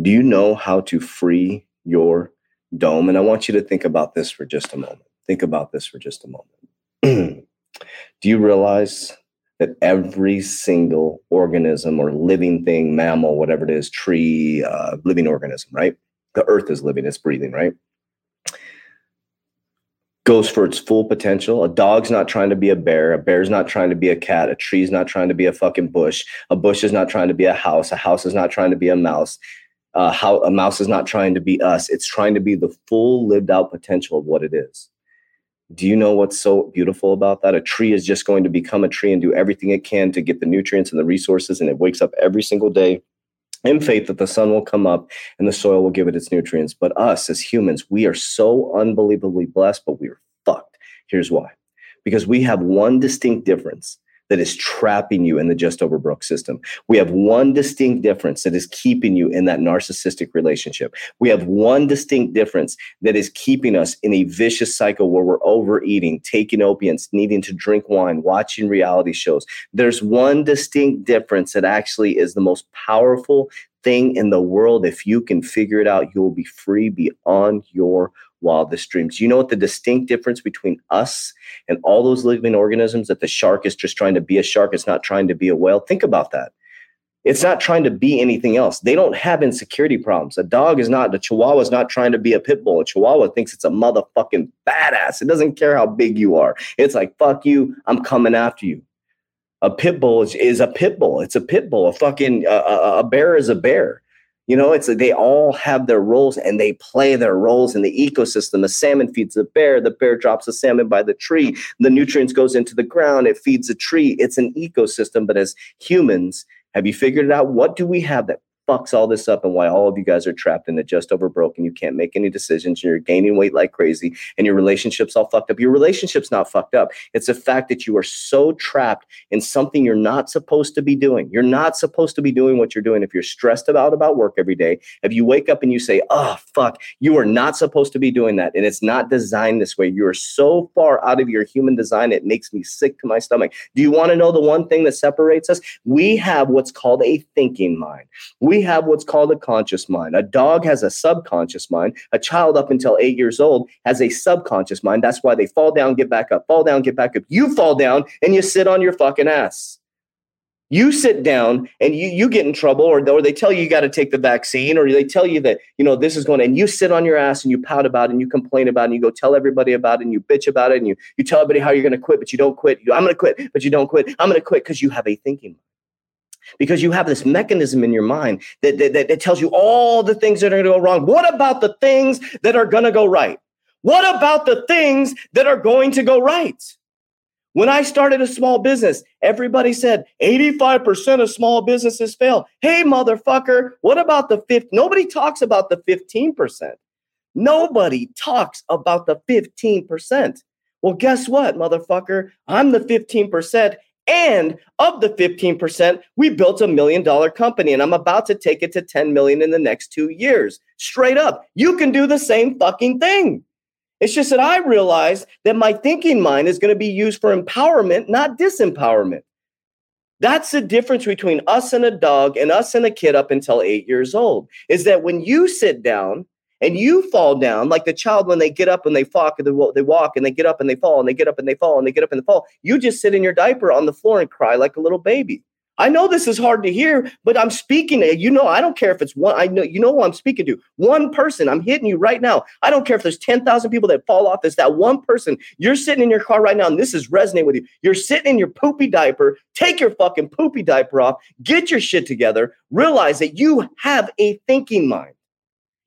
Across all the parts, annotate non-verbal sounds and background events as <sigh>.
Do you know how to free your dome? And I want you to think about this for just a moment. Think about this for just a moment. <clears throat> do you realize that every single organism or living thing, mammal, whatever it is, tree, uh, living organism, right? The earth is living, it's breathing, right? Goes for its full potential. A dog's not trying to be a bear. A bear's not trying to be a cat. A tree's not trying to be a fucking bush. A bush is not trying to be a house. A house is not trying to be a mouse. Uh, how a mouse is not trying to be us. It's trying to be the full lived out potential of what it is. Do you know what's so beautiful about that? A tree is just going to become a tree and do everything it can to get the nutrients and the resources. And it wakes up every single day in faith that the sun will come up and the soil will give it its nutrients. But us as humans, we are so unbelievably blessed, but we're fucked. Here's why because we have one distinct difference that is trapping you in the just over broke system. We have one distinct difference that is keeping you in that narcissistic relationship. We have one distinct difference that is keeping us in a vicious cycle where we're overeating, taking opiates, needing to drink wine, watching reality shows. There's one distinct difference that actually is the most powerful thing in the world. If you can figure it out, you'll be free beyond your wildest dreams. You know what the distinct difference between us and all those living organisms that the shark is just trying to be a shark, it's not trying to be a whale. Think about that. It's not trying to be anything else. They don't have insecurity problems. A dog is not, a chihuahua is not trying to be a pit bull. A chihuahua thinks it's a motherfucking badass. It doesn't care how big you are. It's like, fuck you, I'm coming after you. A pit bull is, is a pit bull. It's a pit bull. A fucking, uh, a bear is a bear. You know, it's they all have their roles and they play their roles in the ecosystem. The salmon feeds the bear, the bear drops the salmon by the tree, the nutrients goes into the ground, it feeds the tree. It's an ecosystem, but as humans, have you figured it out? What do we have that fucks all this up and why all of you guys are trapped in it just over broke and you can't make any decisions and you're gaining weight like crazy and your relationship's all fucked up. Your relationship's not fucked up. It's the fact that you are so trapped in something you're not supposed to be doing. You're not supposed to be doing what you're doing. If you're stressed about about work every day, if you wake up and you say, "Oh fuck," you are not supposed to be doing that and it's not designed this way. You are so far out of your human design it makes me sick to my stomach. Do you want to know the one thing that separates us? We have what's called a thinking mind. We we have what's called a conscious mind. A dog has a subconscious mind. A child up until eight years old has a subconscious mind. That's why they fall down, get back up, fall down, get back up. You fall down and you sit on your fucking ass. You sit down and you, you get in trouble, or, or they tell you you got to take the vaccine, or they tell you that you know this is going, and you sit on your ass and you pout about it, and you complain about it, and you go tell everybody about it, and you bitch about it, and you you tell everybody how you're going to quit, but you don't quit. You, I'm going to quit, but you don't quit. I'm going to quit because you have a thinking mind because you have this mechanism in your mind that, that, that, tells you all the things that are going to go wrong. What about the things that are going to go right? What about the things that are going to go right? When I started a small business, everybody said 85% of small businesses fail. Hey, motherfucker, what about the fifth? Nobody talks about the 15%. Nobody talks about the 15%. Well, guess what, motherfucker? I'm the 15%, and of the 15%, we built a million dollar company and I'm about to take it to 10 million in the next two years. Straight up, you can do the same fucking thing. It's just that I realized that my thinking mind is going to be used for empowerment, not disempowerment. That's the difference between us and a dog and us and a kid up until eight years old. Is that when you sit down and you fall down like the child when they get up and they walk and they walk and they get up and they fall and they get up and they fall and they get up and they fall you just sit in your diaper on the floor and cry like a little baby I know this is hard to hear, but I'm speaking to you. know, I don't care if it's one. I know you know who I'm speaking to. One person. I'm hitting you right now. I don't care if there's ten thousand people that fall off. It's that one person. You're sitting in your car right now, and this is resonating with you. You're sitting in your poopy diaper. Take your fucking poopy diaper off. Get your shit together. Realize that you have a thinking mind.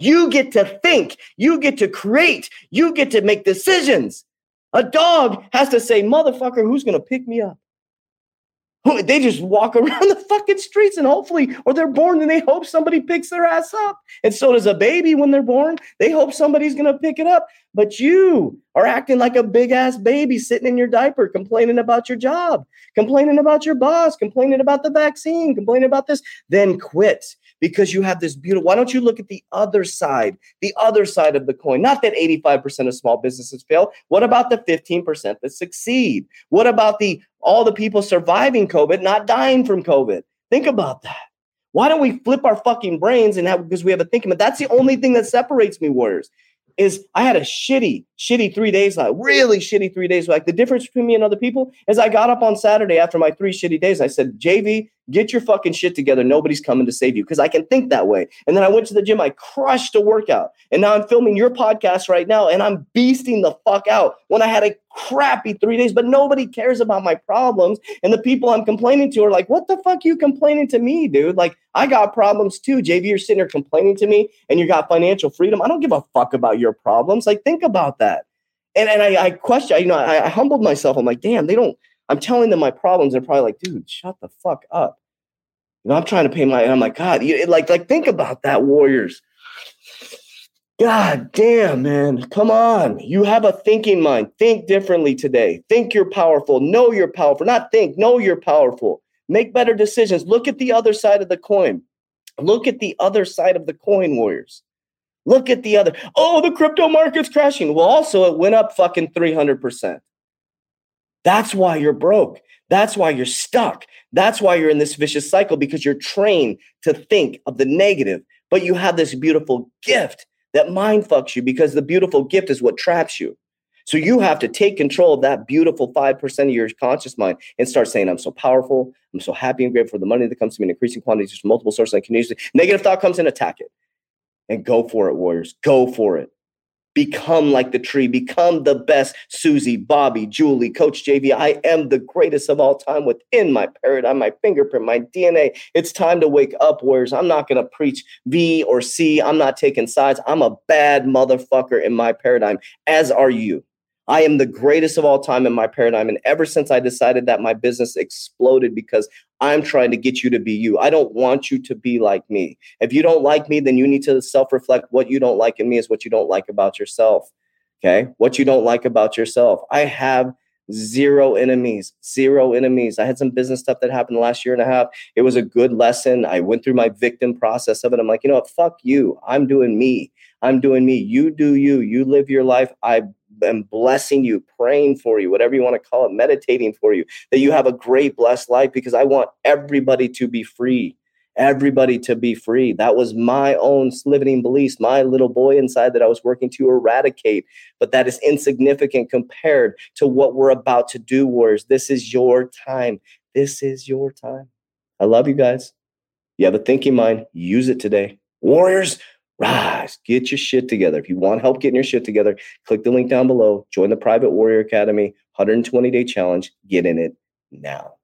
You get to think. You get to create. You get to make decisions. A dog has to say, "Motherfucker, who's gonna pick me up?" They just walk <laughs> around the fucking streets and hopefully, or they're born and they hope somebody picks their ass up. And so does a baby when they're born. They hope somebody's going to pick it up. But you are acting like a big ass baby sitting in your diaper, complaining about your job, complaining about your boss, complaining about the vaccine, complaining about this. Then quit because you have this beautiful. Why don't you look at the other side, the other side of the coin? Not that 85% of small businesses fail. What about the 15% that succeed? What about the all the people surviving COVID, not dying from COVID? Think about that. Why don't we flip our fucking brains and have because we have a thinking? But that's the only thing that separates me, warriors is I had a shitty, shitty three days, like really shitty three days. Like the difference between me and other people is I got up on Saturday after my three shitty days. I said, JV, get your fucking shit together. Nobody's coming to save you because I can think that way. And then I went to the gym. I crushed a workout. And now I'm filming your podcast right now and I'm beasting the fuck out when I had a crappy three days, but nobody cares about my problems. And the people I'm complaining to are like, what the fuck you complaining to me, dude? Like, I got problems too. JV, you're sitting there complaining to me and you got financial freedom. I don't give a fuck about your problems. Like, think about that. And, and I, I question, you know, I, I humbled myself. I'm like, damn, they don't, I'm telling them my problems. They're probably like, dude, shut the fuck up. You know, I'm trying to pay my, and I'm like, God, you, like, like, think about that, warriors. God damn, man. Come on. You have a thinking mind. Think differently today. Think you're powerful. Know you're powerful. Not think, know you're powerful. Make better decisions. Look at the other side of the coin. Look at the other side of the coin, warriors. Look at the other. Oh, the crypto market's crashing. Well, also, it went up fucking 300%. That's why you're broke. That's why you're stuck. That's why you're in this vicious cycle because you're trained to think of the negative. But you have this beautiful gift that mind fucks you because the beautiful gift is what traps you. So you have to take control of that beautiful 5% of your conscious mind and start saying, I'm so powerful. I'm so happy and grateful for the money that comes to me in increasing quantities from multiple sources. Use it. Negative thought comes in, attack it. And go for it, warriors. Go for it. Become like the tree. Become the best Susie, Bobby, Julie, Coach JV. I am the greatest of all time within my paradigm, my fingerprint, my DNA. It's time to wake up, warriors. I'm not going to preach B or C. I'm not taking sides. I'm a bad motherfucker in my paradigm, as are you. I am the greatest of all time in my paradigm. And ever since I decided that, my business exploded because I'm trying to get you to be you. I don't want you to be like me. If you don't like me, then you need to self reflect. What you don't like in me is what you don't like about yourself. Okay. What you don't like about yourself. I have zero enemies, zero enemies. I had some business stuff that happened the last year and a half. It was a good lesson. I went through my victim process of it. I'm like, you know what? Fuck you. I'm doing me. I'm doing me. You do you. You live your life. I am blessing you, praying for you, whatever you want to call it, meditating for you, that you have a great, blessed life because I want everybody to be free. Everybody to be free. That was my own limiting beliefs, my little boy inside that I was working to eradicate. But that is insignificant compared to what we're about to do, Warriors. This is your time. This is your time. I love you guys. You have a thinking mind, use it today. Warriors, rise, get your shit together. If you want help getting your shit together, click the link down below, join the Private Warrior Academy 120 day challenge, get in it now.